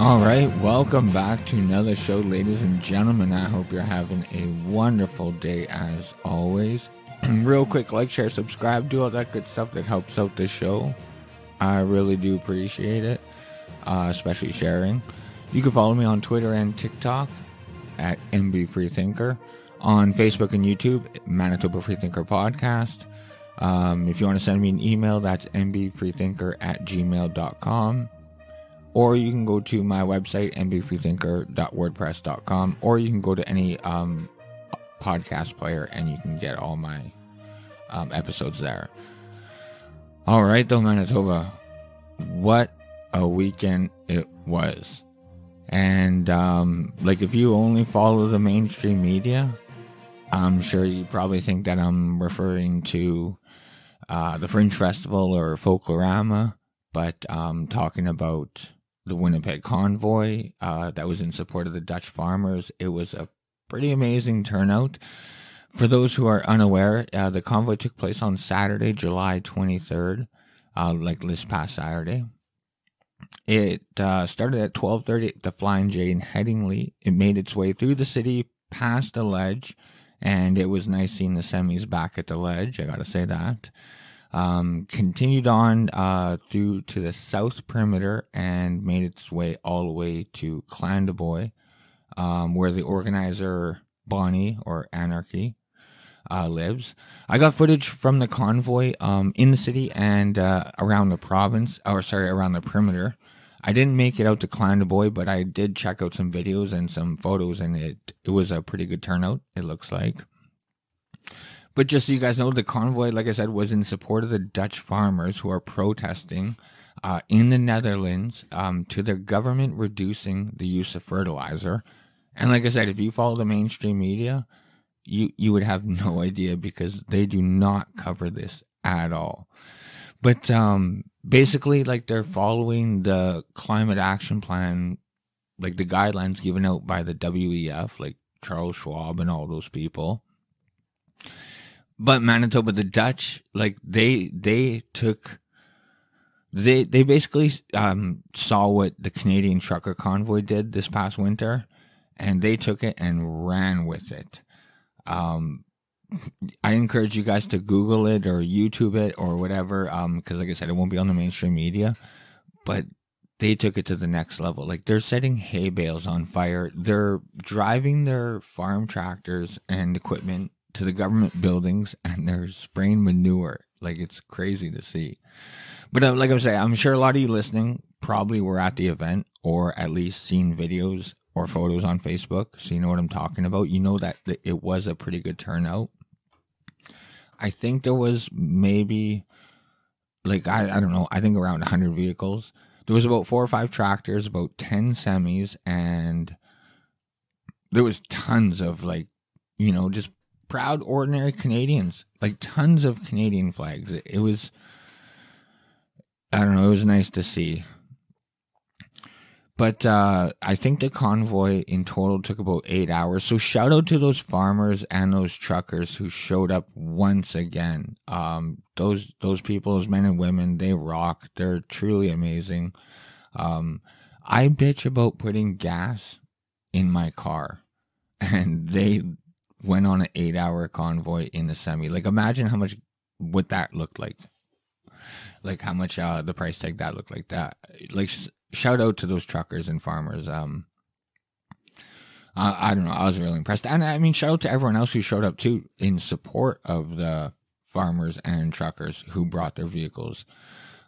All right, welcome back to another show, ladies and gentlemen. I hope you're having a wonderful day as always. Real quick, like, share, subscribe, do all that good stuff that helps out the show. I really do appreciate it, uh, especially sharing. You can follow me on Twitter and TikTok at MB Freethinker, on Facebook and YouTube, Manitoba Freethinker Podcast. Um, if you want to send me an email, that's mbfreethinker at gmail.com or you can go to my website mbfreethinker.wordpress.com or you can go to any um, podcast player and you can get all my um, episodes there. All right though manitoba what a weekend it was. And um, like if you only follow the mainstream media i'm sure you probably think that i'm referring to uh, the fringe festival or folklorama but um, talking about the Winnipeg convoy uh, that was in support of the Dutch farmers. It was a pretty amazing turnout. For those who are unaware, uh, the convoy took place on Saturday, July 23rd, uh, like this past Saturday. It uh, started at 12:30 at the Flying J in Headingley. It made its way through the city, past the ledge, and it was nice seeing the semis back at the ledge. I gotta say that um, continued on uh, through to the south perimeter and made its way all the way to Clandeboye, um, where the organizer Bonnie or Anarchy uh, lives. I got footage from the convoy um, in the city and uh, around the province, or sorry, around the perimeter. I didn't make it out to Clandeboye, but I did check out some videos and some photos, and it it was a pretty good turnout. It looks like. But just so you guys know, the convoy, like I said, was in support of the Dutch farmers who are protesting uh, in the Netherlands um, to their government reducing the use of fertilizer. And like I said, if you follow the mainstream media, you you would have no idea because they do not cover this at all. But um, basically, like they're following the climate action plan, like the guidelines given out by the WEF, like Charles Schwab and all those people but Manitoba, the Dutch, like they they took they they basically um, saw what the Canadian trucker convoy did this past winter, and they took it and ran with it. Um, I encourage you guys to Google it or YouTube it or whatever, because um, like I said, it won't be on the mainstream media, but they took it to the next level. Like they're setting hay bales on fire. They're driving their farm tractors and equipment to the government buildings and they're spraying manure. Like it's crazy to see. But uh, like I was saying, I'm sure a lot of you listening probably were at the event or at least seen videos or photos on Facebook. So you know what I'm talking about. You know that it was a pretty good turnout. I think there was maybe like I, I don't know, I think around 100 vehicles. There was about four or five tractors, about 10 semis and there was tons of like, you know, just proud, ordinary Canadians, like tons of Canadian flags. It, it was, I don't know, it was nice to see. But uh, I think the convoy in total took about eight hours. So shout out to those farmers and those truckers who showed up once again. Um, those those people, those men and women, they rock. They're truly amazing. Um, I bitch about putting gas in my car, and they went on an eight hour convoy in the semi. Like imagine how much what that looked like. Like how much uh the price tag that looked like that. Like sh- shout out to those truckers and farmers. Um uh, I don't know. I was really impressed. And I mean shout out to everyone else who showed up too in support of the farmers and truckers who brought their vehicles.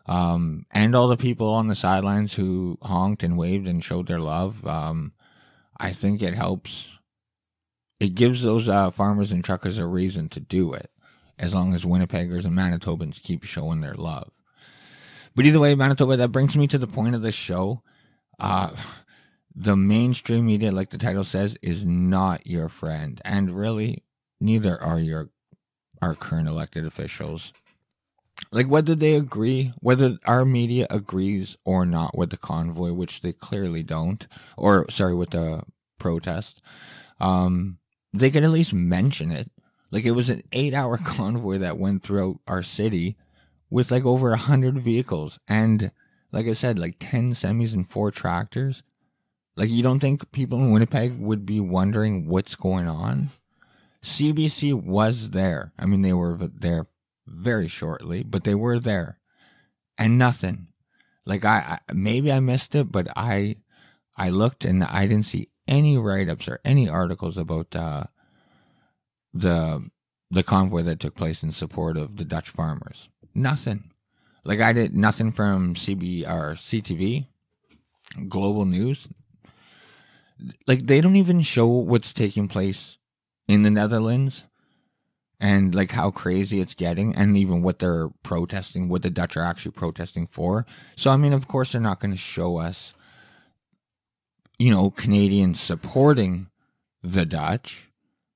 Um and all the people on the sidelines who honked and waved and showed their love. Um I think it helps it gives those uh, farmers and truckers a reason to do it, as long as Winnipeggers and Manitobans keep showing their love. But either way, Manitoba, that brings me to the point of the show. Uh, the mainstream media, like the title says, is not your friend, and really, neither are your our current elected officials. Like whether they agree, whether our media agrees or not with the convoy, which they clearly don't, or sorry, with the protest. Um, they could at least mention it. Like it was an eight hour convoy that went throughout our city with like over a hundred vehicles and like I said, like ten semis and four tractors. Like, you don't think people in Winnipeg would be wondering what's going on? CBC was there. I mean, they were there very shortly, but they were there, and nothing. Like I, I maybe I missed it, but I, I looked and I didn't see any write ups or any articles about uh, the the convoy that took place in support of the Dutch farmers. Nothing. Like I did nothing from CB or CTV, Global News. Like they don't even show what's taking place in the Netherlands and like how crazy it's getting and even what they're protesting, what the Dutch are actually protesting for. So I mean, of course they're not going to show us you know, Canadians supporting the Dutch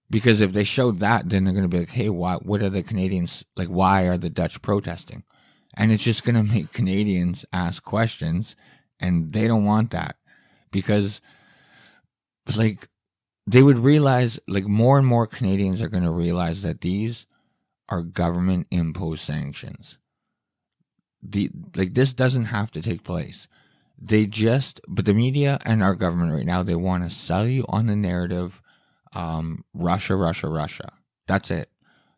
because if they showed that, then they're going to be like, hey, why, what are the Canadians, like, why are the Dutch protesting? And it's just going to make Canadians ask questions, and they don't want that because, like, they would realize, like, more and more Canadians are going to realize that these are government imposed sanctions. The, like, this doesn't have to take place. They just, but the media and our government right now, they want to sell you on the narrative um, Russia, Russia, Russia. That's it.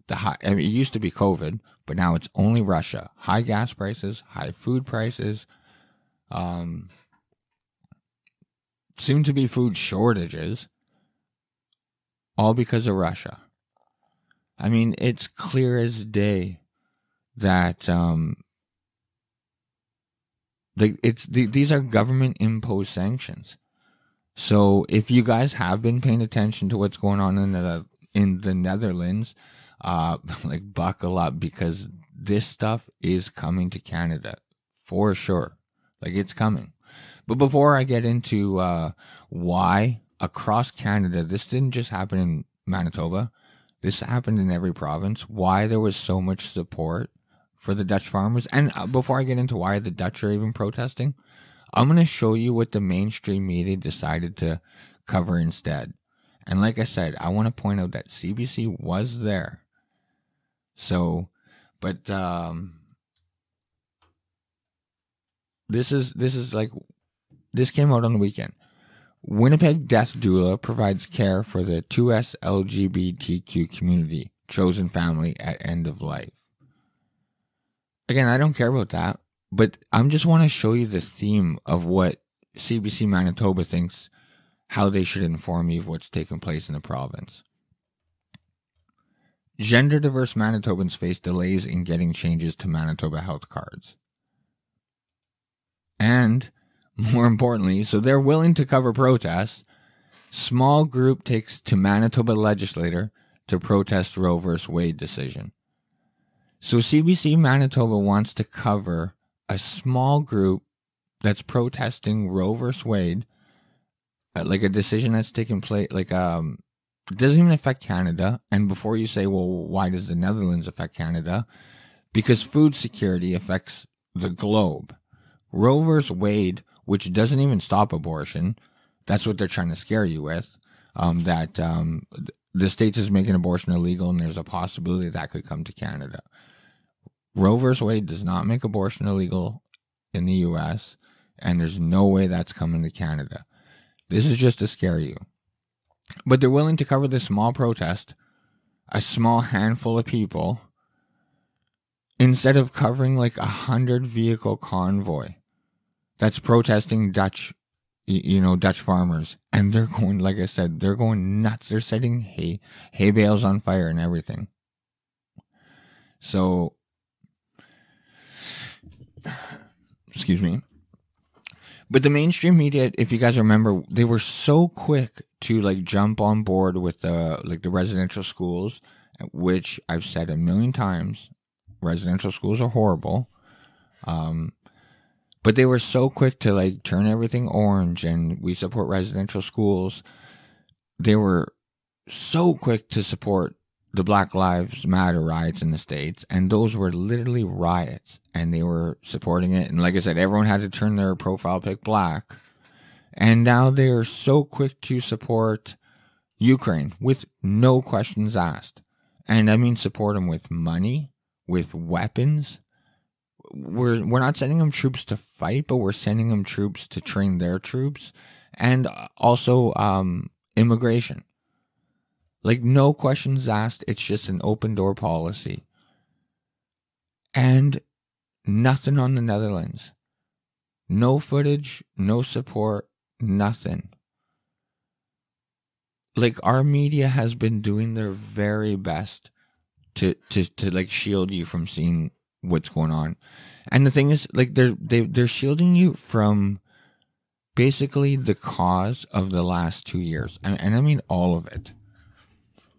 The high, I mean, it used to be COVID, but now it's only Russia. High gas prices, high food prices, um, soon to be food shortages, all because of Russia. I mean, it's clear as day that um, it's the, these are government imposed sanctions. So if you guys have been paying attention to what's going on in the in the Netherlands, uh, like buckle up because this stuff is coming to Canada for sure. Like it's coming. But before I get into uh, why across Canada, this didn't just happen in Manitoba. This happened in every province. Why there was so much support for the Dutch farmers. And uh, before I get into why the Dutch are even protesting, I'm going to show you what the mainstream media decided to cover instead. And like I said, I want to point out that CBC was there. So, but um this is this is like this came out on the weekend. Winnipeg Death Doula provides care for the 2S LGBTQ community chosen family at end of life. Again, I don't care about that. But I'm just want to show you the theme of what CBC Manitoba thinks how they should inform you of what's taking place in the province. Gender diverse Manitobans face delays in getting changes to Manitoba health cards. And more importantly, so they're willing to cover protests. Small group takes to Manitoba legislator to protest Roe v. Wade decision. So CBC Manitoba wants to cover a small group that's protesting Roe versus Wade, uh, like a decision that's taken place, like um, it doesn't even affect Canada. And before you say, well, why does the Netherlands affect Canada? Because food security affects the globe. Roe versus Wade, which doesn't even stop abortion, that's what they're trying to scare you with. Um, that um, the states is making abortion illegal, and there's a possibility that could come to Canada. Roe vs. Wade does not make abortion illegal in the U.S., and there's no way that's coming to Canada. This is just to scare you. But they're willing to cover this small protest, a small handful of people, instead of covering like a hundred vehicle convoy that's protesting Dutch, you know, Dutch farmers. And they're going, like I said, they're going nuts. They're setting hay, hay bales on fire and everything. So excuse me. But the mainstream media, if you guys remember, they were so quick to like jump on board with the like the residential schools, which I've said a million times, residential schools are horrible. Um, but they were so quick to like turn everything orange and we support residential schools. They were so quick to support the Black Lives Matter riots in the States, and those were literally riots, and they were supporting it. And like I said, everyone had to turn their profile pic black. And now they are so quick to support Ukraine with no questions asked. And I mean, support them with money, with weapons. We're, we're not sending them troops to fight, but we're sending them troops to train their troops and also um, immigration. Like, no questions asked. It's just an open door policy. And nothing on the Netherlands. No footage, no support, nothing. Like, our media has been doing their very best to, to, to like shield you from seeing what's going on. And the thing is, like, they're, they, they're shielding you from basically the cause of the last two years. And, and I mean all of it.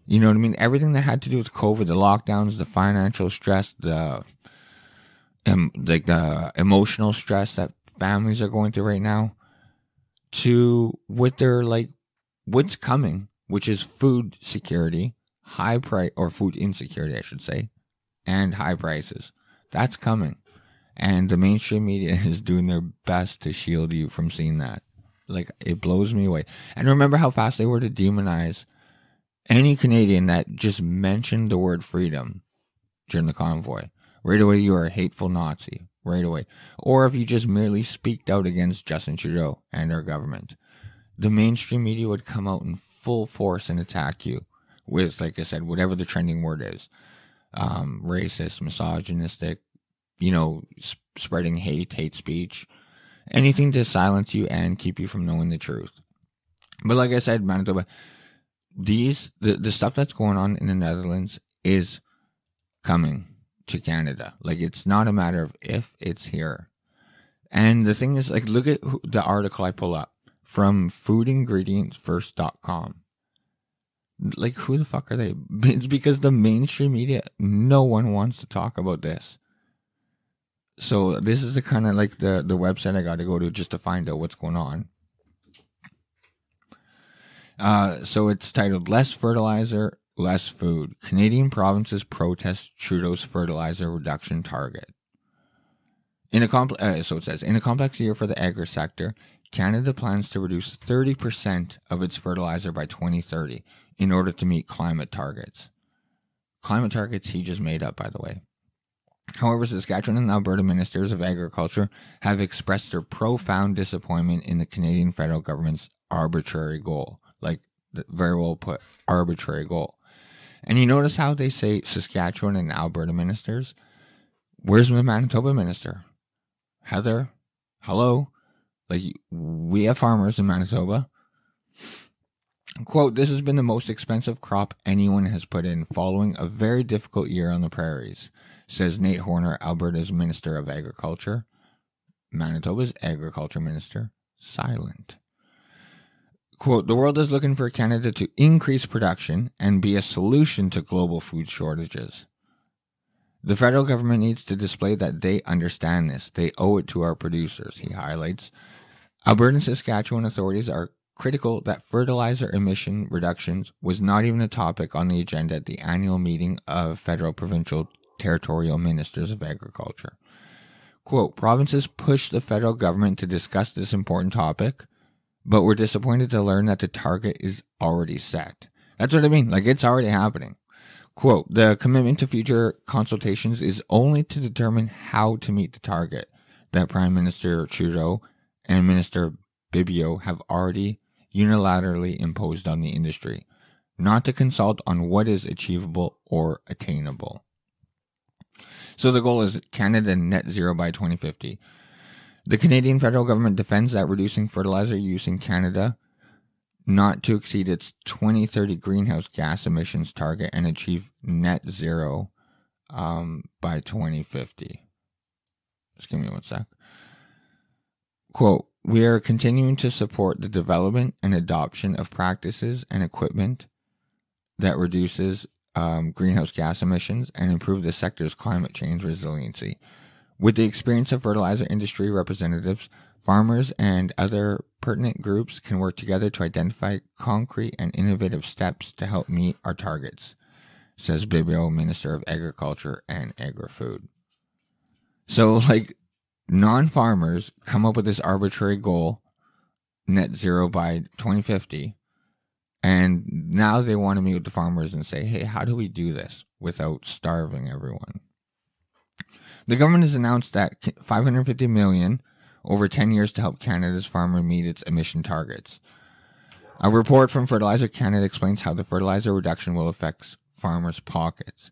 You know what I mean? Everything that had to do with COVID, the lockdowns, the financial stress, the um, like the emotional stress that families are going through right now, to what they're like, what's coming, which is food security, high price or food insecurity, I should say, and high prices. That's coming, and the mainstream media is doing their best to shield you from seeing that. Like it blows me away. And remember how fast they were to demonize any Canadian that just mentioned the word freedom during the convoy. Right away, you are a hateful Nazi. Right away. Or if you just merely speaked out against Justin Trudeau and our government, the mainstream media would come out in full force and attack you with, like I said, whatever the trending word is um, racist, misogynistic, you know, sp- spreading hate, hate speech, anything to silence you and keep you from knowing the truth. But like I said, Manitoba, these the, the stuff that's going on in the Netherlands is coming to Canada. Like it's not a matter of if it's here. And the thing is like look at the article I pull up from foodingredientsfirst.com. Like who the fuck are they? It's because the mainstream media no one wants to talk about this. So this is the kind of like the the website I got to go to just to find out what's going on. Uh, so it's titled Less Fertilizer, Less Food. Canadian provinces protest Trudeau's fertilizer reduction target. In a complex, uh, so it says, in a complex year for the agri sector, Canada plans to reduce 30% of its fertilizer by 2030 in order to meet climate targets. Climate targets he just made up, by the way. However, Saskatchewan and Alberta ministers of agriculture have expressed their profound disappointment in the Canadian federal government's arbitrary goal like very well put, arbitrary goal. And you notice how they say Saskatchewan and Alberta ministers? Where's the Manitoba minister? Heather, hello? Like, we have farmers in Manitoba. Quote, this has been the most expensive crop anyone has put in following a very difficult year on the prairies, says Nate Horner, Alberta's Minister of Agriculture. Manitoba's Agriculture Minister, silent. Quote, the world is looking for Canada to increase production and be a solution to global food shortages. The federal government needs to display that they understand this. They owe it to our producers, he highlights. Alberta and Saskatchewan authorities are critical that fertilizer emission reductions was not even a topic on the agenda at the annual meeting of federal, provincial, territorial ministers of agriculture. Quote, provinces push the federal government to discuss this important topic but we're disappointed to learn that the target is already set. That's what I mean. Like it's already happening. Quote, the commitment to future consultations is only to determine how to meet the target that Prime Minister Trudeau and Minister Bibeau have already unilaterally imposed on the industry, not to consult on what is achievable or attainable. So the goal is Canada net zero by 2050. The Canadian federal government defends that reducing fertilizer use in Canada not to exceed its 2030 greenhouse gas emissions target and achieve net zero um, by 2050. Just give me one sec. Quote, we are continuing to support the development and adoption of practices and equipment that reduces um, greenhouse gas emissions and improve the sector's climate change resiliency. With the experience of fertilizer industry representatives, farmers and other pertinent groups can work together to identify concrete and innovative steps to help meet our targets, says Bibeau, Minister of Agriculture and Agri-Food. So, like, non farmers come up with this arbitrary goal, net zero by 2050, and now they want to meet with the farmers and say, hey, how do we do this without starving everyone? The government has announced that 550 million over 10 years to help Canada's farmer meet its emission targets. A report from Fertilizer Canada explains how the fertilizer reduction will affect farmers' pockets.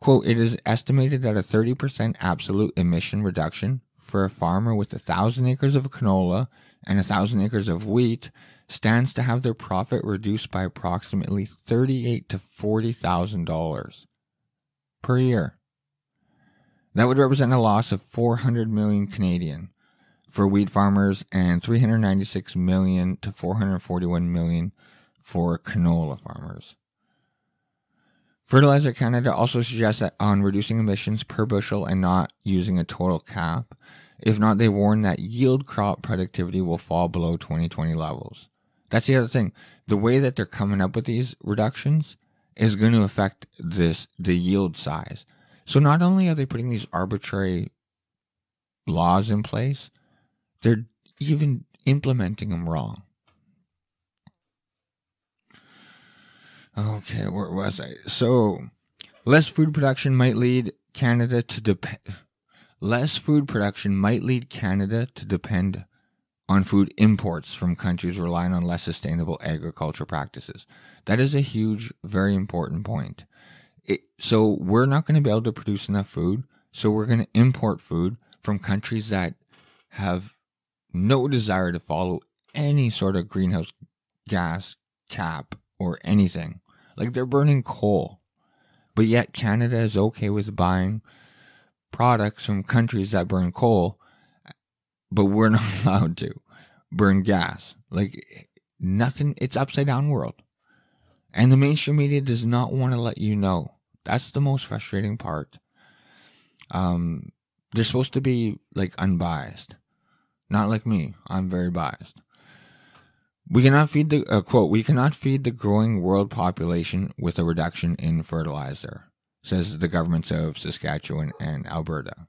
Quote, it is estimated that a 30% absolute emission reduction for a farmer with a thousand acres of canola and a thousand acres of wheat stands to have their profit reduced by approximately thirty-eight to forty thousand dollars per year. That would represent a loss of 400 million Canadian for wheat farmers and 396 million to 441 million for canola farmers. Fertilizer Canada also suggests that on reducing emissions per bushel and not using a total cap, if not, they warn that yield crop productivity will fall below 2020 levels. That's the other thing. The way that they're coming up with these reductions is going to affect this the yield size. So not only are they putting these arbitrary laws in place, they're even implementing them wrong. Okay, where was I? So, less food production might lead Canada to depend. Less food production might lead Canada to depend on food imports from countries relying on less sustainable agriculture practices. That is a huge, very important point. It, so we're not going to be able to produce enough food. So we're going to import food from countries that have no desire to follow any sort of greenhouse gas cap or anything. Like they're burning coal. But yet Canada is okay with buying products from countries that burn coal, but we're not allowed to burn gas. Like nothing, it's upside down world. And the mainstream media does not want to let you know. That's the most frustrating part. Um, they're supposed to be like unbiased, not like me. I'm very biased. We cannot feed the uh, quote. We cannot feed the growing world population with a reduction in fertilizer, says the governments of Saskatchewan and Alberta.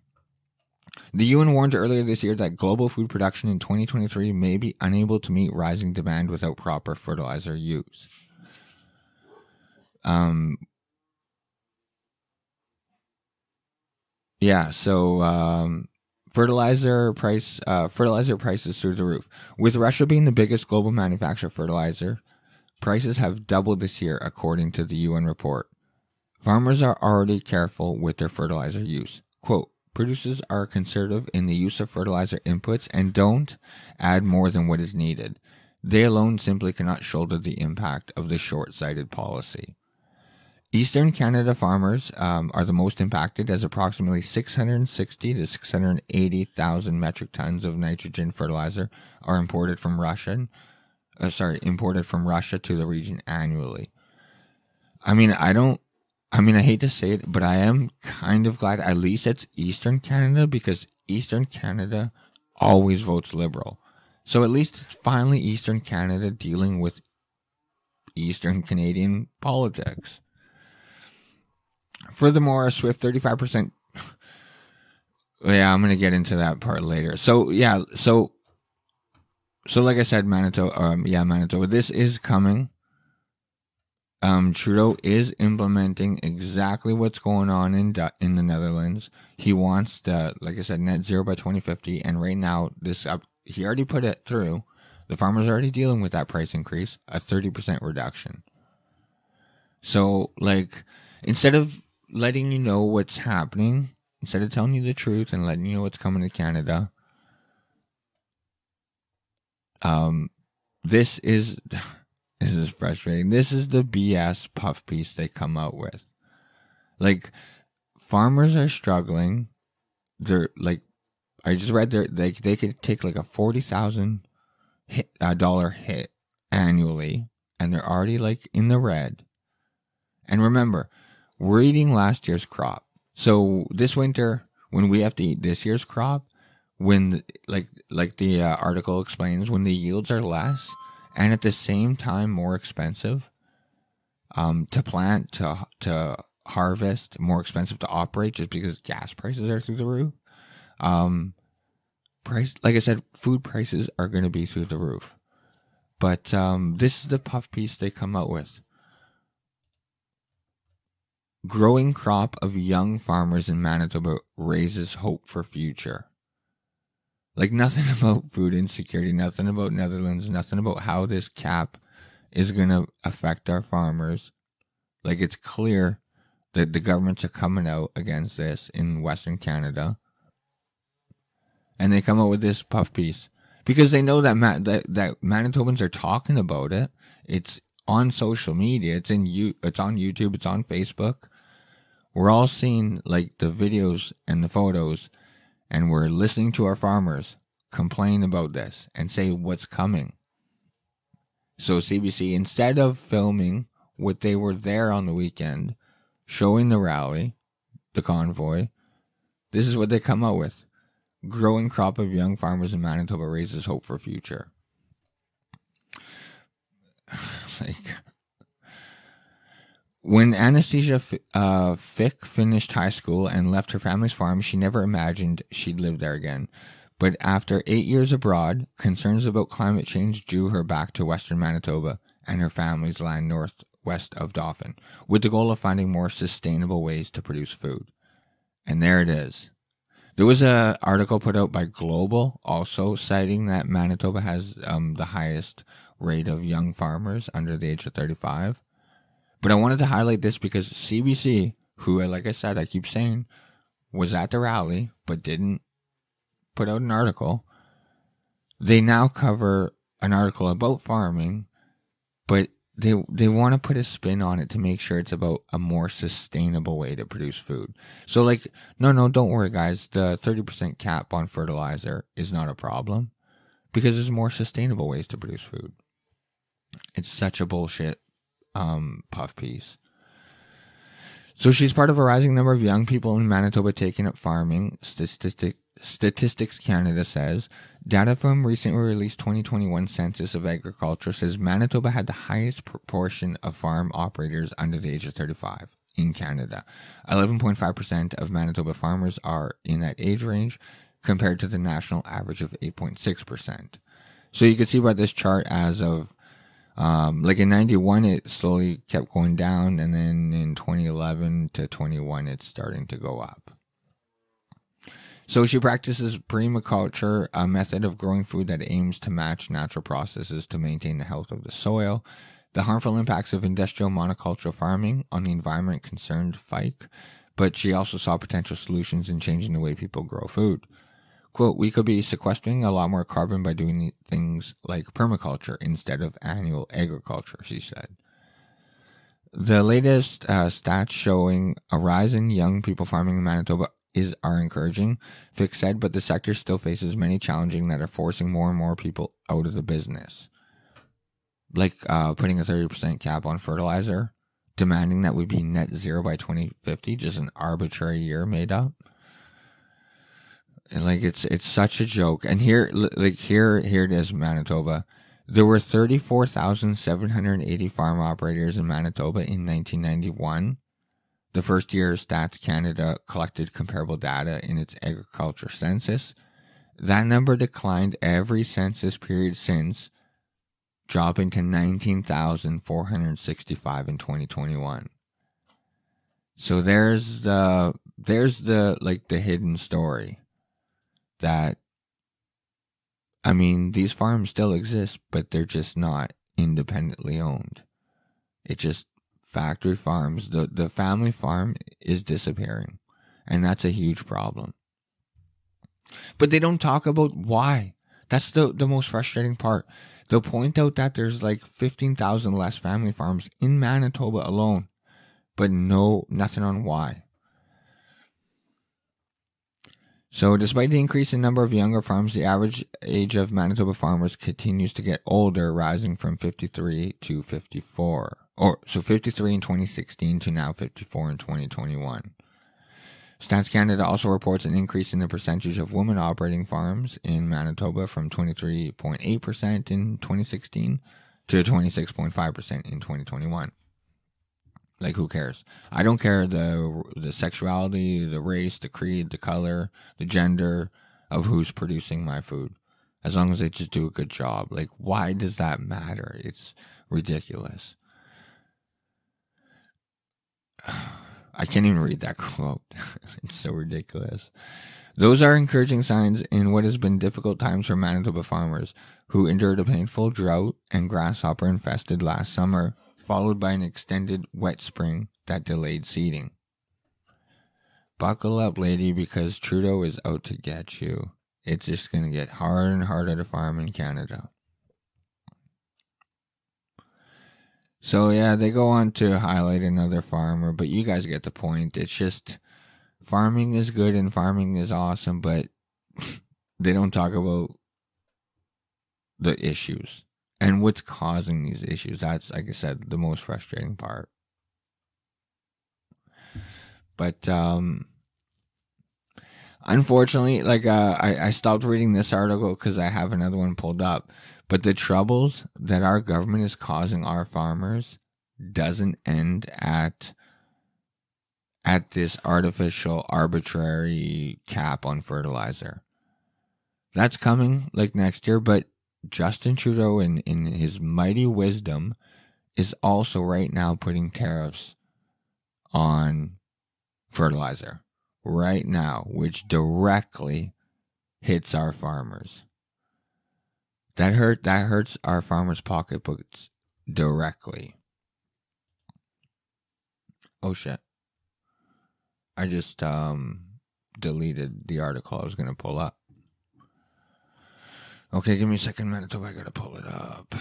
The UN warned earlier this year that global food production in 2023 may be unable to meet rising demand without proper fertilizer use. Um, yeah, so um, fertilizer price uh, fertilizer prices through the roof. With Russia being the biggest global manufacturer of fertilizer, prices have doubled this year, according to the UN report. Farmers are already careful with their fertilizer use. Quote, producers are conservative in the use of fertilizer inputs and don't add more than what is needed. They alone simply cannot shoulder the impact of the short sighted policy. Eastern Canada farmers um, are the most impacted as approximately 660 to 680,000 metric tons of nitrogen fertilizer are imported from Russia. Uh, sorry, imported from Russia to the region annually. I mean, I don't. I mean, I hate to say it, but I am kind of glad at least it's Eastern Canada because Eastern Canada always votes Liberal. So at least finally Eastern Canada dealing with Eastern Canadian politics. Furthermore, swift 35%. yeah, I'm going to get into that part later. So, yeah, so, so like I said, Manitoba, um, yeah, Manitoba, this is coming. Um, Trudeau is implementing exactly what's going on in in the Netherlands. He wants the, like I said, net zero by 2050, and right now this he already put it through. The farmers are already dealing with that price increase, a 30% reduction. So, like, instead of letting you know what's happening instead of telling you the truth and letting you know what's coming to Canada. Um, this is this is frustrating. This is the BS puff piece they come out with. Like farmers are struggling. They're like, I just read there they they could take like a forty thousand uh, dollar hit annually, and they're already like in the red. And remember, we're eating last year's crop. So this winter, when we have to eat this year's crop, when like like the uh, article explains, when the yields are less and at the same time more expensive um, to plant to to harvest, more expensive to operate, just because gas prices are through the roof. Um, price, like I said, food prices are going to be through the roof. But um, this is the puff piece they come out with growing crop of young farmers in Manitoba raises hope for future. Like nothing about food insecurity, nothing about Netherlands, nothing about how this cap is going to affect our farmers. Like it's clear that the governments are coming out against this in Western Canada. And they come out with this puff piece because they know that Ma- that, that Manitobans are talking about it. It's on social media. It's in you. It's on YouTube. It's on Facebook. We're all seeing like the videos and the photos, and we're listening to our farmers complain about this and say what's coming. So CBC, instead of filming what they were there on the weekend, showing the rally, the convoy, this is what they come out with. Growing crop of young farmers in Manitoba raises hope for future. like when Anastasia uh, Fick finished high school and left her family's farm, she never imagined she'd live there again. But after eight years abroad, concerns about climate change drew her back to western Manitoba and her family's land northwest of Dauphin, with the goal of finding more sustainable ways to produce food. And there it is. There was an article put out by Global also citing that Manitoba has um, the highest rate of young farmers under the age of 35. But I wanted to highlight this because CBC, who, like I said, I keep saying, was at the rally but didn't put out an article. They now cover an article about farming, but they they want to put a spin on it to make sure it's about a more sustainable way to produce food. So like no no don't worry guys, the 30% cap on fertilizer is not a problem because there's more sustainable ways to produce food. It's such a bullshit um, puff piece. So she's part of a rising number of young people in Manitoba taking up farming. Statistic, Statistics Canada says data from recently released 2021 census of agriculture says Manitoba had the highest proportion of farm operators under the age of 35 in Canada. 11.5% of Manitoba farmers are in that age range compared to the national average of 8.6%. So you can see by this chart as of um, like in 91, it slowly kept going down, and then in 2011 to 21, it's starting to go up. So she practices permaculture, a method of growing food that aims to match natural processes to maintain the health of the soil. The harmful impacts of industrial monoculture farming on the environment concerned Fike, but she also saw potential solutions in changing the way people grow food. Quote, we could be sequestering a lot more carbon by doing things like permaculture instead of annual agriculture, she said. The latest uh, stats showing a rise in young people farming in Manitoba is are encouraging, Fick said, but the sector still faces many challenges that are forcing more and more people out of the business. Like uh, putting a 30% cap on fertilizer, demanding that we be net zero by 2050, just an arbitrary year made up and like it's it's such a joke. And here, like here, here it is, Manitoba. There were thirty four thousand seven hundred eighty farm operators in Manitoba in nineteen ninety one. The first year Stats Canada collected comparable data in its agriculture census. That number declined every census period since, dropping to 19,465 in 2021. So there's the there's the like the hidden story that I mean, these farms still exist, but they're just not independently owned. It just factory farms. The the family farm is disappearing. And that's a huge problem. But they don't talk about why. That's the, the most frustrating part. They'll point out that there's like 15,000 less family farms in Manitoba alone, but no, nothing on why. So, despite the increase in number of younger farms, the average age of Manitoba farmers continues to get older, rising from 53 to 54. Or so 53 in 2016 to now 54 in 2021. Stats Canada also reports an increase in the percentage of women operating farms in Manitoba from 23.8% in 2016 to 26.5% in 2021. Like who cares? I don't care the the sexuality, the race, the creed, the color, the gender of who's producing my food. As long as they just do a good job. Like why does that matter? It's ridiculous. I can't even read that quote. it's so ridiculous. Those are encouraging signs in what has been difficult times for Manitoba farmers who endured a painful drought and grasshopper infested last summer, followed by an extended wet spring that delayed seeding. Buckle up, lady, because Trudeau is out to get you. It's just going to get harder and harder to farm in Canada. So, yeah, they go on to highlight another farmer, but you guys get the point. It's just farming is good and farming is awesome, but they don't talk about the issues and what's causing these issues. That's, like I said, the most frustrating part. But um, unfortunately, like uh, I, I stopped reading this article because I have another one pulled up. But the troubles that our government is causing our farmers doesn't end at at this artificial arbitrary cap on fertilizer. That's coming like next year, but Justin Trudeau in, in his mighty wisdom is also right now putting tariffs on fertilizer right now, which directly hits our farmers. That hurt that hurts our farmers' pocketbooks directly. Oh shit. I just um deleted the article I was gonna pull up. Okay, give me a second minute I gotta pull it up.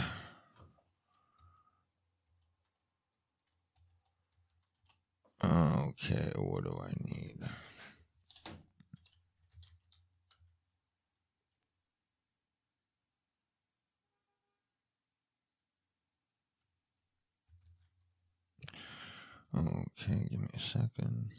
Okay, what do I need? Okay, give me a second.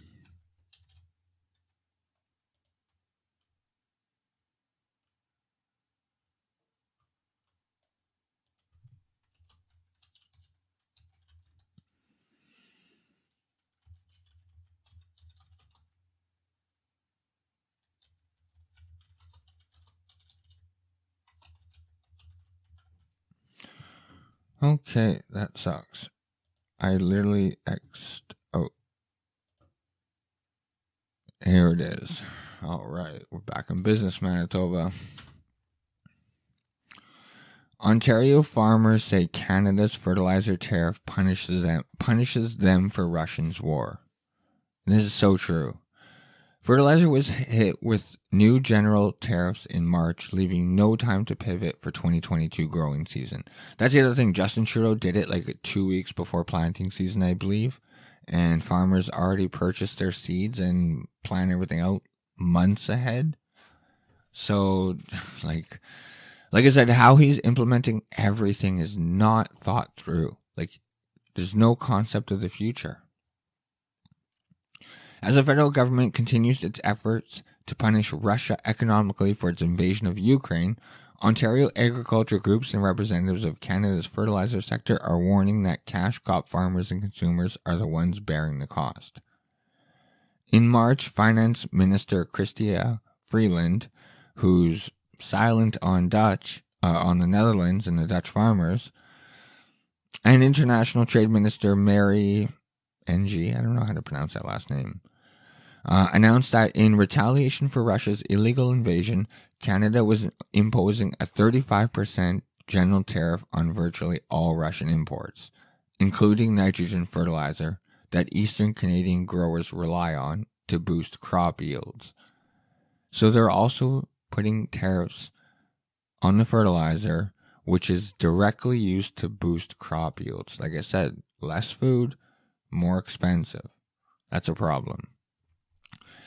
Okay, that sucks. I literally X'd out. Here it is. All right, we're back in business, Manitoba. Ontario farmers say Canada's fertilizer tariff punishes them punishes them for Russia's war. This is so true. Fertilizer was hit with new general tariffs in March, leaving no time to pivot for 2022 growing season. That's the other thing. Justin Trudeau did it like two weeks before planting season, I believe, and farmers already purchased their seeds and plan everything out months ahead. So, like, like I said, how he's implementing everything is not thought through. Like, there's no concept of the future. As the federal government continues its efforts to punish Russia economically for its invasion of Ukraine, Ontario agriculture groups and representatives of Canada's fertilizer sector are warning that cash crop farmers and consumers are the ones bearing the cost. In March, Finance Minister Chrystia Freeland, who's silent on Dutch, uh, on the Netherlands and the Dutch farmers, and International Trade Minister Mary Ng, I don't know how to pronounce that last name, uh, announced that in retaliation for Russia's illegal invasion, Canada was imposing a 35% general tariff on virtually all Russian imports, including nitrogen fertilizer that Eastern Canadian growers rely on to boost crop yields. So they're also putting tariffs on the fertilizer, which is directly used to boost crop yields. Like I said, less food, more expensive. That's a problem.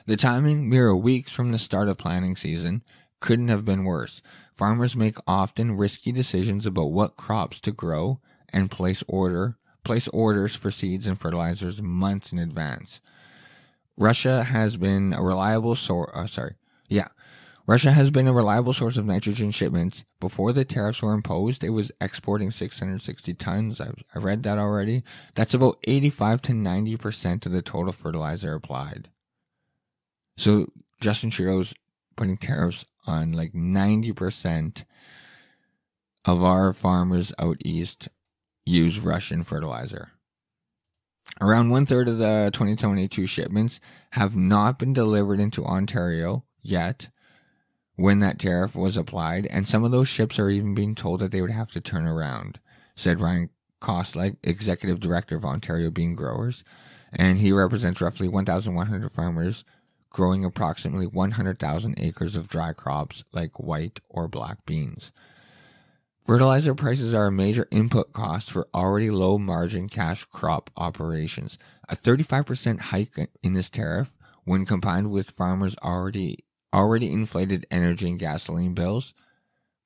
The timing, mere weeks from the start of planting season, couldn't have been worse. Farmers make often risky decisions about what crops to grow and place order place orders for seeds and fertilizers months in advance. Russia has been a reliable source. Uh, sorry, yeah, Russia has been a reliable source of nitrogen shipments. Before the tariffs were imposed, it was exporting 660 tons. I've, I read that already. That's about 85 to 90 percent of the total fertilizer applied. So Justin Trudeau's putting tariffs on like 90% of our farmers out east use Russian fertilizer. Around one third of the 2022 shipments have not been delivered into Ontario yet when that tariff was applied, and some of those ships are even being told that they would have to turn around, said Ryan Koslick, executive director of Ontario Bean Growers, and he represents roughly 1,100 farmers growing approximately 100,000 acres of dry crops like white or black beans. Fertilizer prices are a major input cost for already low margin cash crop operations. A 35% hike in this tariff, when combined with farmers' already already inflated energy and gasoline bills,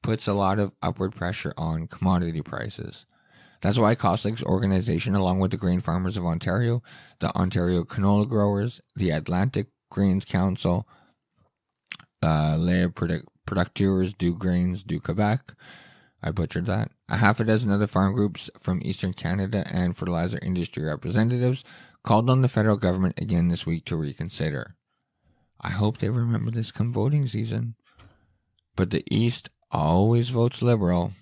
puts a lot of upward pressure on commodity prices. That's why Koslick's organization, along with the Grain Farmers of Ontario, the Ontario Canola Growers, the Atlantic Grains Council, uh, Les Producteurs du Grains du Quebec, I butchered that, a half a dozen other farm groups from Eastern Canada and fertilizer industry representatives called on the federal government again this week to reconsider. I hope they remember this come voting season. But the East always votes liberal.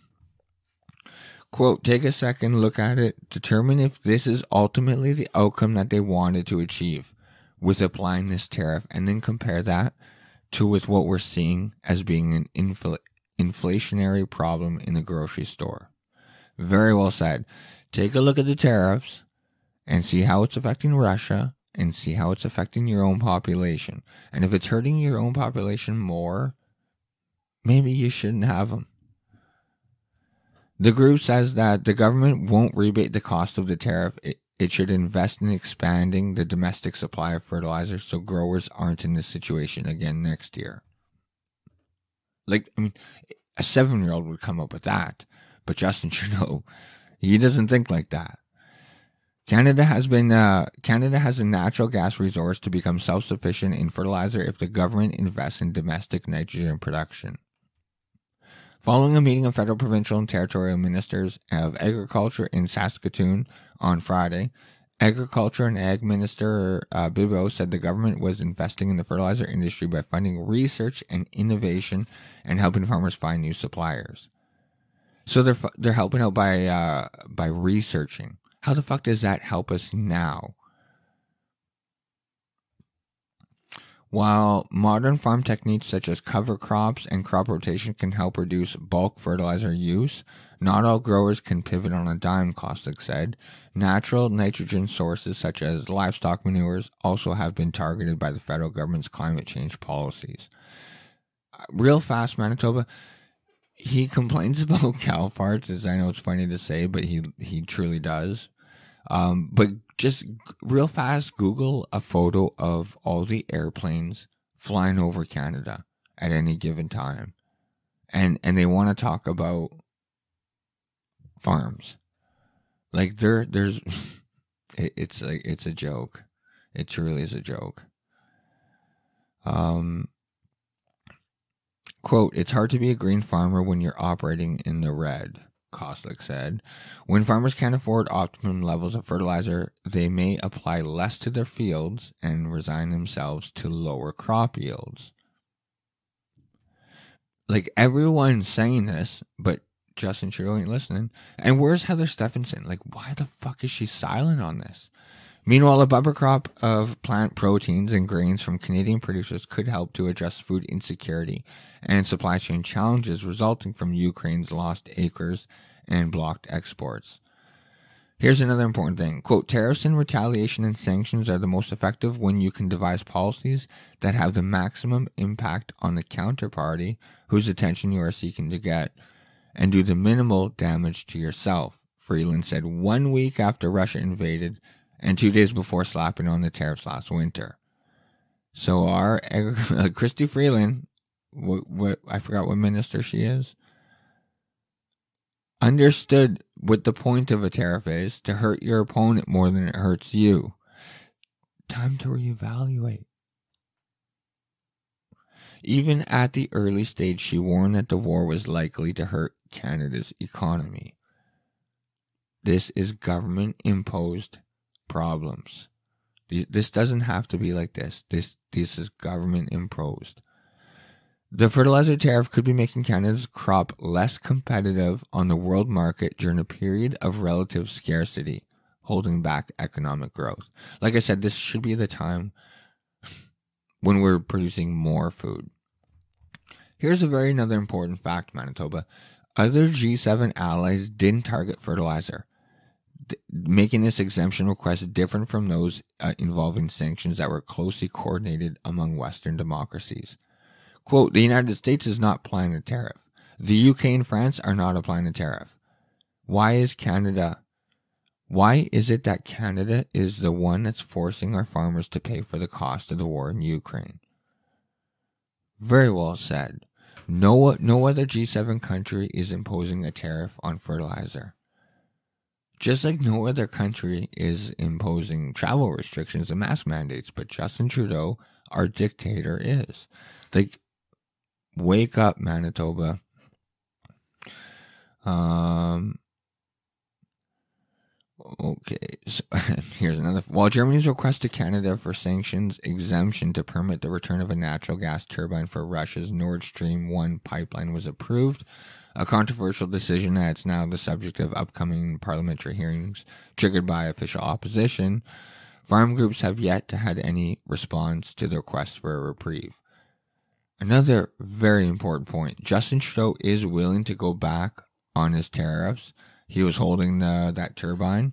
Quote, take a second look at it, determine if this is ultimately the outcome that they wanted to achieve with applying this tariff, and then compare that to with what we're seeing as being an infl- inflationary problem in the grocery store. Very well said. Take a look at the tariffs and see how it's affecting Russia and see how it's affecting your own population. And if it's hurting your own population more, maybe you shouldn't have them. The group says that the government won't rebate the cost of the tariff. It, should invest in expanding the domestic supply of fertilizer so growers aren't in this situation again next year. Like, I mean, a seven year old would come up with that, but Justin Trudeau, he doesn't think like that. Canada has been uh, Canada has a natural gas resource to become self-sufficient in fertilizer if the government invests in domestic nitrogen production. Following a meeting of federal, provincial, and territorial ministers of agriculture in Saskatoon on Friday, Agriculture and Ag Minister uh, Bibeau said the government was investing in the fertilizer industry by funding research and innovation and helping farmers find new suppliers. So they're they're helping out by uh, by researching. How the fuck does that help us now? While modern farm techniques such as cover crops and crop rotation can help reduce bulk fertilizer use, not all growers can pivot on a dime, Koslick said. Natural nitrogen sources such as livestock manures also have been targeted by the federal government's climate change policies. Real fast, Manitoba, he complains about cow farts, as I know it's funny to say, but he, he truly does. Um, but just real fast, Google a photo of all the airplanes flying over Canada at any given time, and and they want to talk about farms. Like there, there's, it, it's like it's a joke. It truly is a joke. Um, quote: It's hard to be a green farmer when you're operating in the red. Koslick said. When farmers can't afford optimum levels of fertilizer, they may apply less to their fields and resign themselves to lower crop yields. Like everyone's saying this, but Justin Trudeau ain't listening. And where's Heather Stefanson? Like, why the fuck is she silent on this? Meanwhile, a bumper crop of plant proteins and grains from Canadian producers could help to address food insecurity and supply chain challenges resulting from Ukraine's lost acres and blocked exports. Here's another important thing. Quote, tariffs and retaliation and sanctions are the most effective when you can devise policies that have the maximum impact on the counterparty whose attention you are seeking to get and do the minimal damage to yourself, Freeland said one week after Russia invaded and two days before slapping on the tariffs last winter. So our uh, Chrystia Freeland, what, what I forgot what minister she is, understood what the point of a tariff is to hurt your opponent more than it hurts you. Time to reevaluate. Even at the early stage, she warned that the war was likely to hurt Canada's economy. This is government imposed problems. This doesn't have to be like this. This this is government imposed. The fertilizer tariff could be making Canada's crop less competitive on the world market during a period of relative scarcity. holding back economic growth. Like I said, this should be the time when we're producing more food. Here's a very another important fact, Manitoba. Other G7 allies didn't target fertilizer, making this exemption request different from those uh, involving sanctions that were closely coordinated among Western democracies. Quote, the United States is not applying a tariff. The UK and France are not applying a tariff. Why is Canada why is it that Canada is the one that's forcing our farmers to pay for the cost of the war in Ukraine? Very well said. No, no other G7 country is imposing a tariff on fertilizer. Just like no other country is imposing travel restrictions and mask mandates, but Justin Trudeau, our dictator, is. Like, wake up, Manitoba. Um, Okay, so here's another. While Germany's request to Canada for sanctions exemption to permit the return of a natural gas turbine for Russia's Nord Stream 1 pipeline was approved, a controversial decision that's now the subject of upcoming parliamentary hearings triggered by official opposition, farm groups have yet to had any response to the request for a reprieve. Another very important point Justin Trudeau is willing to go back on his tariffs he was holding the, that turbine.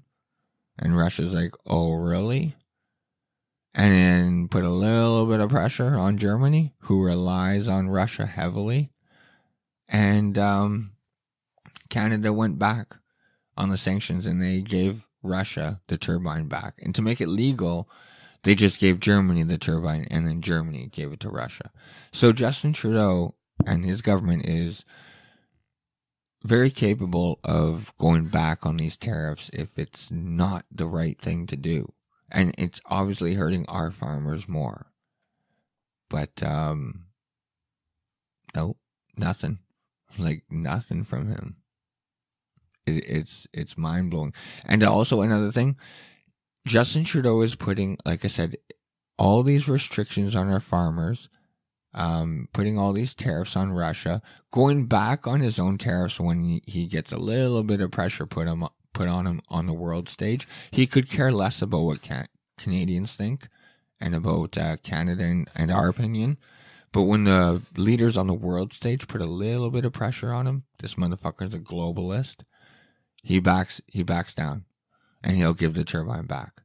And Russia's like, oh, really? And then put a little bit of pressure on Germany, who relies on Russia heavily. And um, Canada went back on the sanctions and they gave Russia the turbine back. And to make it legal, they just gave Germany the turbine and then Germany gave it to Russia. So Justin Trudeau and his government is very capable of going back on these tariffs if it's not the right thing to do. And it's obviously hurting our farmers more. But um nope, nothing. Like nothing from him. It, it's it's mind blowing. And also another thing, Justin Trudeau is putting, like I said, all these restrictions on our farmers um, putting all these tariffs on Russia, going back on his own tariffs when he gets a little bit of pressure put him put on him on the world stage. He could care less about what can- Canadians think and about uh, Canada and, and our opinion. But when the leaders on the world stage put a little bit of pressure on him, this motherfucker's a globalist. He backs he backs down, and he'll give the turbine back.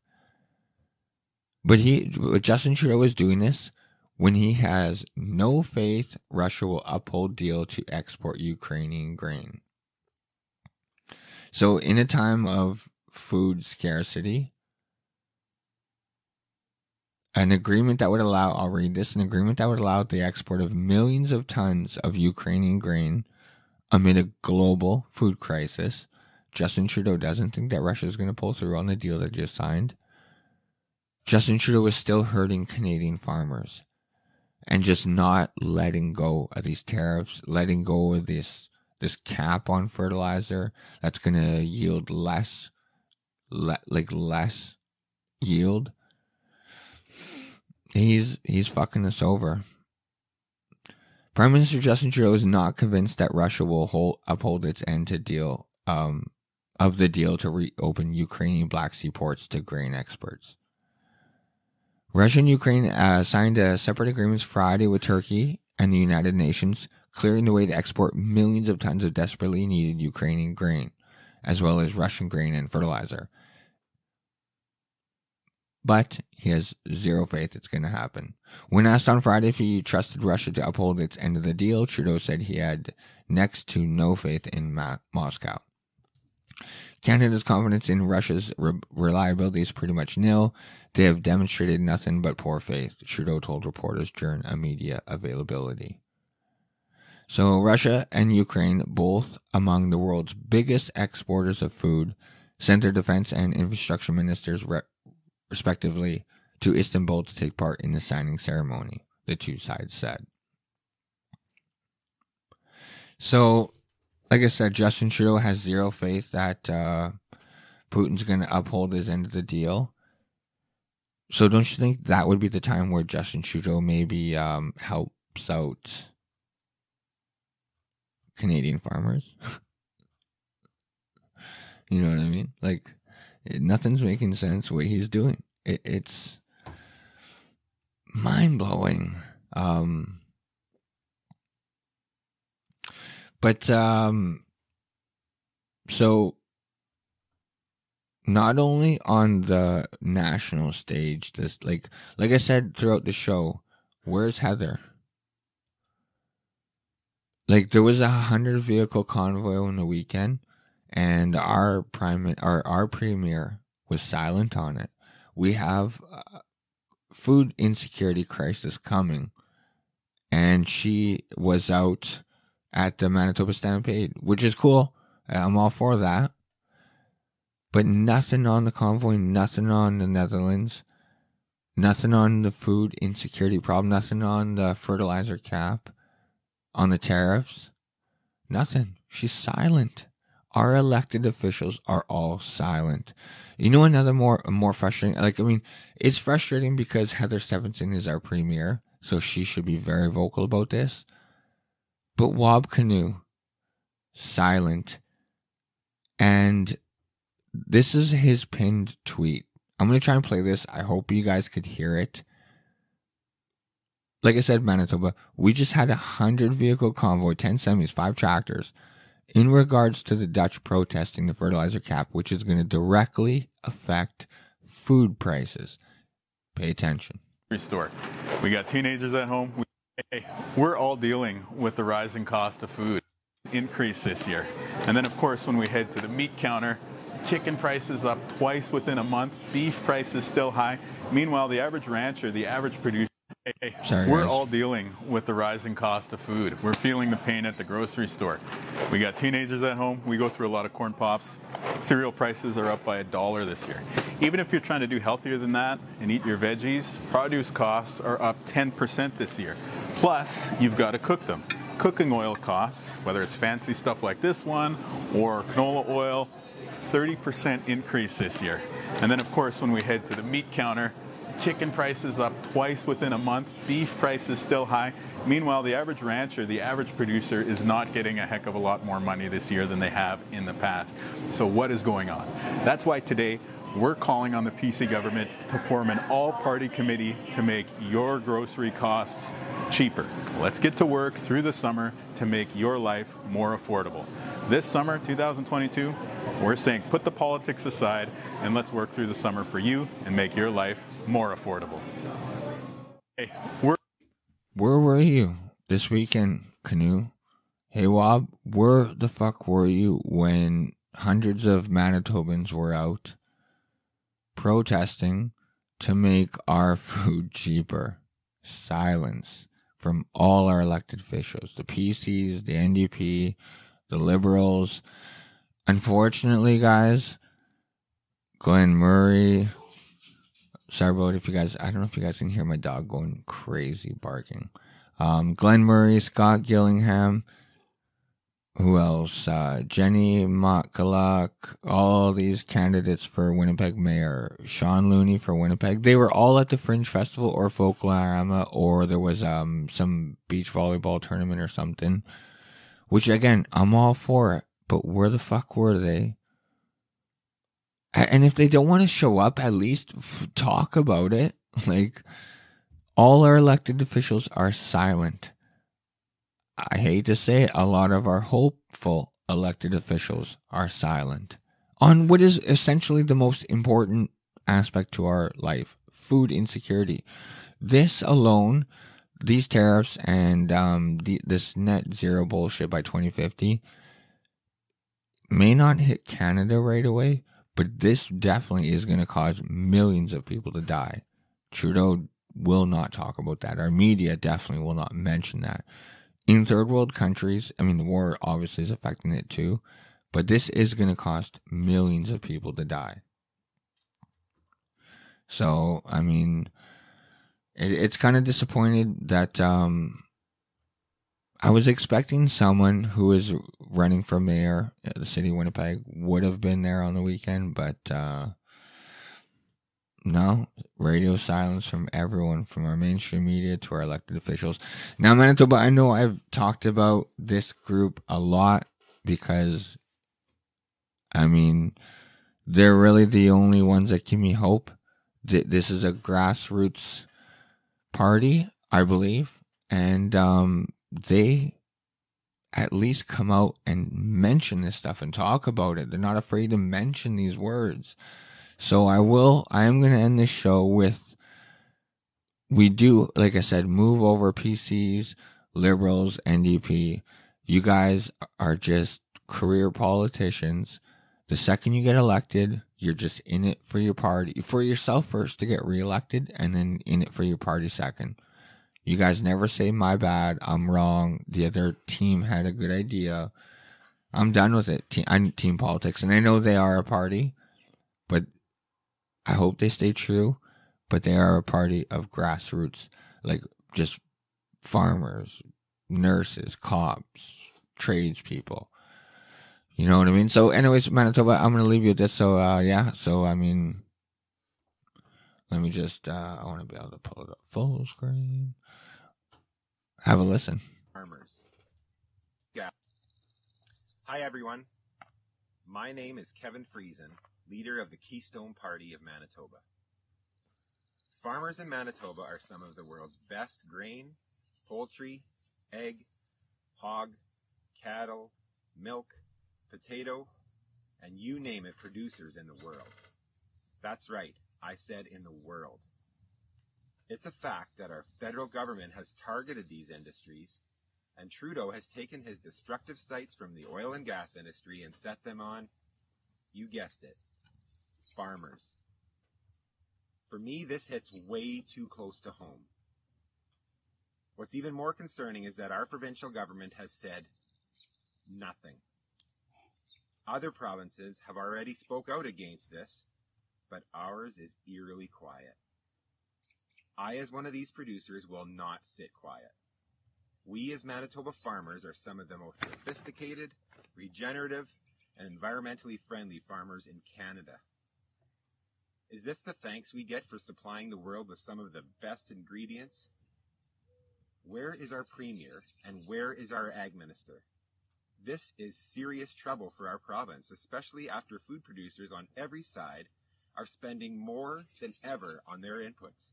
But he, Justin Trudeau is doing this when he has no faith Russia will uphold deal to export Ukrainian grain. So in a time of food scarcity, an agreement that would allow, I'll read this, an agreement that would allow the export of millions of tons of Ukrainian grain amid a global food crisis. Justin Trudeau doesn't think that Russia is going to pull through on the deal they just signed. Justin Trudeau is still hurting Canadian farmers and just not letting go of these tariffs, letting go of this this cap on fertilizer that's going to yield less le- like less yield. He's he's fucking us over. Prime Minister Justin Trudeau is not convinced that Russia will hold, uphold its end to deal um, of the deal to reopen Ukrainian Black Sea ports to grain exports. Russia and Ukraine uh, signed a separate agreements Friday with Turkey and the United Nations, clearing the way to export millions of tons of desperately needed Ukrainian grain, as well as Russian grain and fertilizer. But he has zero faith it's going to happen. When asked on Friday if he trusted Russia to uphold its end of the deal, Trudeau said he had next to no faith in Ma- Moscow. Canada's confidence in Russia's re- reliability is pretty much nil. They have demonstrated nothing but poor faith, Trudeau told reporters during a media availability. So, Russia and Ukraine, both among the world's biggest exporters of food, sent their defense and infrastructure ministers, re- respectively, to Istanbul to take part in the signing ceremony, the two sides said. So, like I said, Justin Trudeau has zero faith that uh, Putin's going to uphold his end of the deal. So don't you think that would be the time where Justin Trudeau maybe um, helps out Canadian farmers? you know what I mean? Like, Nothing's making sense what he's doing. It, it's mind blowing. Um, but um, so not only on the national stage, this like like I said throughout the show, where's Heather? Like there was a hundred vehicle convoy on the weekend, and our prime our our premier was silent on it. We have food insecurity crisis coming, and she was out at the Manitoba Stampede, which is cool. I'm all for that. But nothing on the convoy, nothing on the Netherlands, nothing on the food insecurity problem, nothing on the fertilizer cap, on the tariffs, nothing. She's silent. Our elected officials are all silent. You know another more more frustrating like I mean, it's frustrating because Heather Stefanson is our premier, so she should be very vocal about this. But Wab Kinew, silent. And this is his pinned tweet. I'm to try and play this. I hope you guys could hear it. Like I said, Manitoba, we just had a 100 vehicle convoy, 10 semis, 5 tractors, in regards to the Dutch protesting the fertilizer cap, which is going to directly affect food prices. Pay attention. Restore. We got teenagers at home. We we're all dealing with the rising cost of food increase this year. And then, of course, when we head to the meat counter, chicken prices up twice within a month, beef prices still high. Meanwhile, the average rancher, the average producer, Sorry, we're guys. all dealing with the rising cost of food. We're feeling the pain at the grocery store. We got teenagers at home. We go through a lot of corn pops. Cereal prices are up by a dollar this year. Even if you're trying to do healthier than that and eat your veggies, produce costs are up 10% this year. Plus, you've got to cook them. Cooking oil costs, whether it's fancy stuff like this one or canola oil, 30% increase this year. And then, of course, when we head to the meat counter, chicken prices up twice within a month, beef prices still high. Meanwhile, the average rancher, the average producer, is not getting a heck of a lot more money this year than they have in the past. So, what is going on? That's why today we're calling on the PC government to form an all party committee to make your grocery costs cheaper. Let's get to work through the summer to make your life more affordable. This summer, 2022, we're saying put the politics aside and let's work through the summer for you and make your life more affordable. Hey, we're Where were you this weekend, Kinew? Hey, Wab, where the fuck were you when hundreds of Manitobans were out protesting to make our food cheaper? Silence from all our elected officials the PCs, the NDP, the Liberals. Unfortunately, guys, Glenn Murray. Sorry about if you guys. I don't know if you guys can hear my dog going crazy barking. Um, Glenn Murray, Scott Gillingham. Who else? Uh, Jenny Motkaluk, all these candidates for Winnipeg mayor. Shaun Loney for Winnipeg. They were all at the Fringe Festival or Folklorama, or there was um some beach volleyball tournament or something. Which again, I'm all for it. But where the fuck were they? And if they don't want to show up, at least f- talk about it. Like, all our elected officials are silent. I hate to say it, a lot of our hopeful elected officials are silent on what is essentially the most important aspect to our life food insecurity. This alone, these tariffs and um, the, this net zero bullshit by 2050 may not hit Canada right away, but this definitely is going to cause millions of people to die. Trudeau will not talk about that. Our media definitely will not mention that. In third world countries, I mean, the war obviously is affecting it too, but this is going to cost millions of people to die. So, I mean, it, it's kind of disappointed that um, I was expecting someone who is running for mayor at the city of Winnipeg would have been there on the weekend, but uh, no, radio silence from everyone, from our mainstream media to our elected officials. Now, Manitoba, I know I've talked about this group a lot because, I mean, they're really the only ones that give me hope. This is a grassroots party, I believe, and um, they at least come out and mention this stuff and talk about it. They're not afraid to mention these words. So I will, I am going to end this show with we do, like I said, move over PCs, liberals, NDP. You guys are just career politicians. The second you get elected, you're just in it for your party, for yourself first to get reelected, and then in it for your party second. You guys never say my bad. I'm wrong. The other team had a good idea. I'm done with it. Team, I'm team politics, and I know they are a party, but I hope they stay true. But they are a party of grassroots, like just farmers, nurses, cops, tradespeople. You know what I mean? So, anyways, Manitoba, I'm gonna leave you with this. So, uh, yeah. So, I mean, let me just. Uh, I want to be able to pull it up full screen. Have a listen. Farmers. Yeah. Hi, everyone. My name is Kevin Friesen, leader of the Keystone Party of Manitoba. Farmers in Manitoba are some of the world's best grain, poultry, egg, hog, cattle, milk, potato, and you name it producers in the world. That's right, I said in the world. It's a fact that our federal government has targeted these industries, and Trudeau has taken his destructive sights from the oil and gas industry and set them on, you guessed it, farmers. For me, this hits way too close to home. What's even more concerning is that our provincial government has said nothing. Other provinces have already spoke out against this, but ours is eerily quiet. I, as one of these producers, will not sit quiet. We, as Manitoba farmers, are some of the most sophisticated, regenerative, and environmentally friendly farmers in Canada. Is this the thanks we get for supplying the world with some of the best ingredients? Where is our Premier and where is our Ag Minister? This is serious trouble for our province, especially after food producers on every side are spending more than ever on their inputs.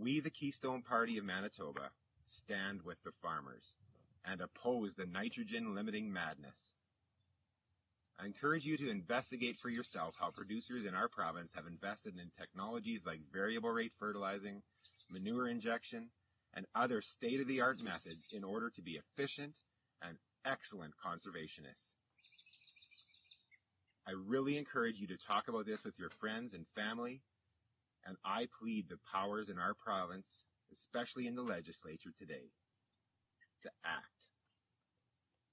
We, the Keystone Party of Manitoba, stand with the farmers and oppose the nitrogen limiting madness. I encourage you to investigate for yourself how producers in our province have invested in technologies like variable rate fertilizing, manure injection, and other state of the art methods in order to be efficient and excellent conservationists. I really encourage you to talk about this with your friends and family and I plead the powers in our province, especially in the legislature today, to act.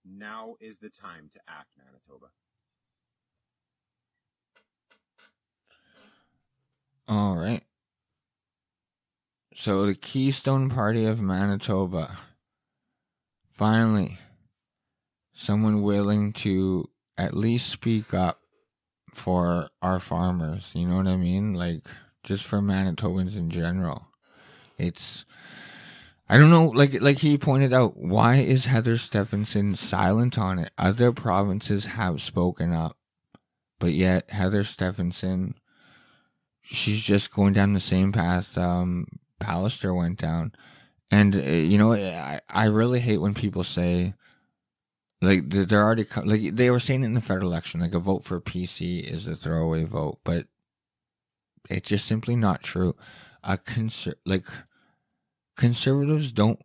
Now is the time to act, Manitoba. All right. So the Keystone Party of Manitoba. Finally, someone willing to at least speak up for our farmers. You know what I mean? Like, just for Manitobans in general. It's I don't know, like like he pointed out, why is Heather Stefanson silent on it? Other provinces have spoken up, but yet Heather Stefanson, she's just going down the same path um, Pallister went down, and uh, you know, I I really hate when people say. Like they're already like they were saying in the federal election, like a vote for PC is a throwaway vote, but it's just simply not true. A conser- like conservatives don't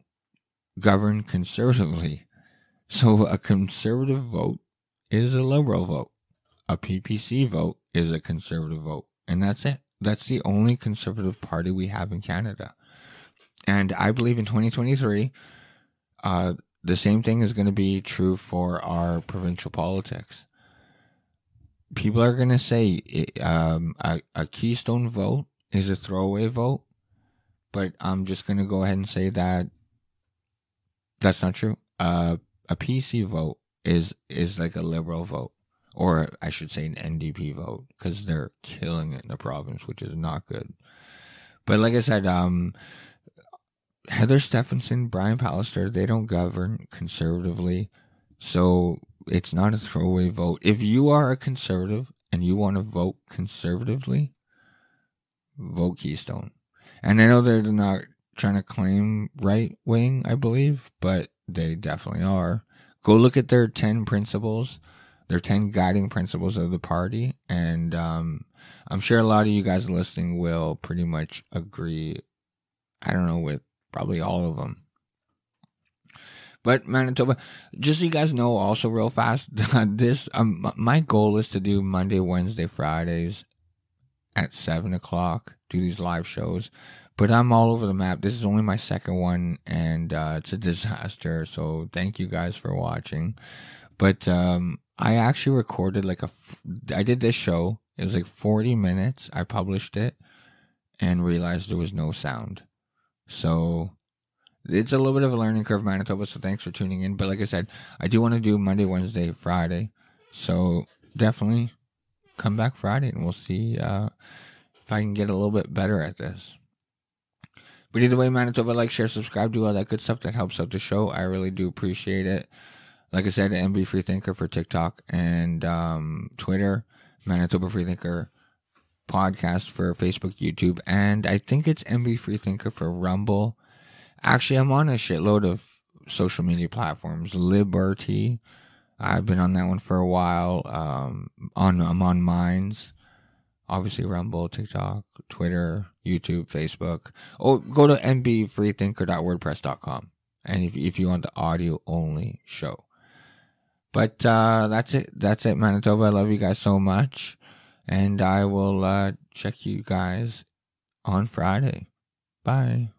govern conservatively. So a conservative vote is a liberal vote. A PPC vote is a conservative vote. And that's it. That's the only conservative party we have in Canada. And I believe in 2023, uh, the same thing is going to be true for our provincial politics people are going to say um, a, a keystone vote is a throwaway vote, but I'm just going to go ahead and say that that's not true. Uh, a PC vote is is like a liberal vote, or I should say an NDP vote, because they're killing it in the province, which is not good. But like I said, um, Heather Stefanson, Brian Pallister, they don't govern conservatively. So it's not a throwaway vote. If you are a conservative and you want to vote conservatively, vote Keystone. And I know they're not trying to claim right wing, I believe, but they definitely are. Go look at their 10 principles, their 10 guiding principles of the party, and um, I'm sure a lot of you guys listening will pretty much agree. I don't know, with probably all of them. But Manitoba, just so you guys know, also real fast, this um, my goal is to do Monday, Wednesday, Fridays at seven o'clock. Do these live shows, but I'm all over the map. This is only my second one, and uh, it's a disaster. So thank you guys for watching. But um, I actually recorded like a. I did this show. It was like 40 minutes. I published it and realized there was no sound. So it's a little bit of a learning curve, Manitoba. So thanks for tuning in. But like I said, I do want to do Monday, Wednesday, Friday. So definitely come back Friday, and we'll see uh, if I can get a little bit better at this. But either way, Manitoba, like, share, subscribe, do all that good stuff that helps out the show. I really do appreciate it. Like I said, MB Freethinker for TikTok and um, Twitter, Manitoba Freethinker podcast for Facebook, YouTube, and I think it's MB Freethinker for Rumble Actually, I'm on a shitload of social media platforms. Liberty, I've been on that one for a while. Um, on I'm on Minds, obviously Rumble, TikTok, Twitter, YouTube, Facebook. Oh, go to mbfreethinker.wordpress.com, and if if you want the audio only show. But uh, that's it. That's it, Manitoba. I love you guys so much, and I will uh, check you guys on Friday. Bye.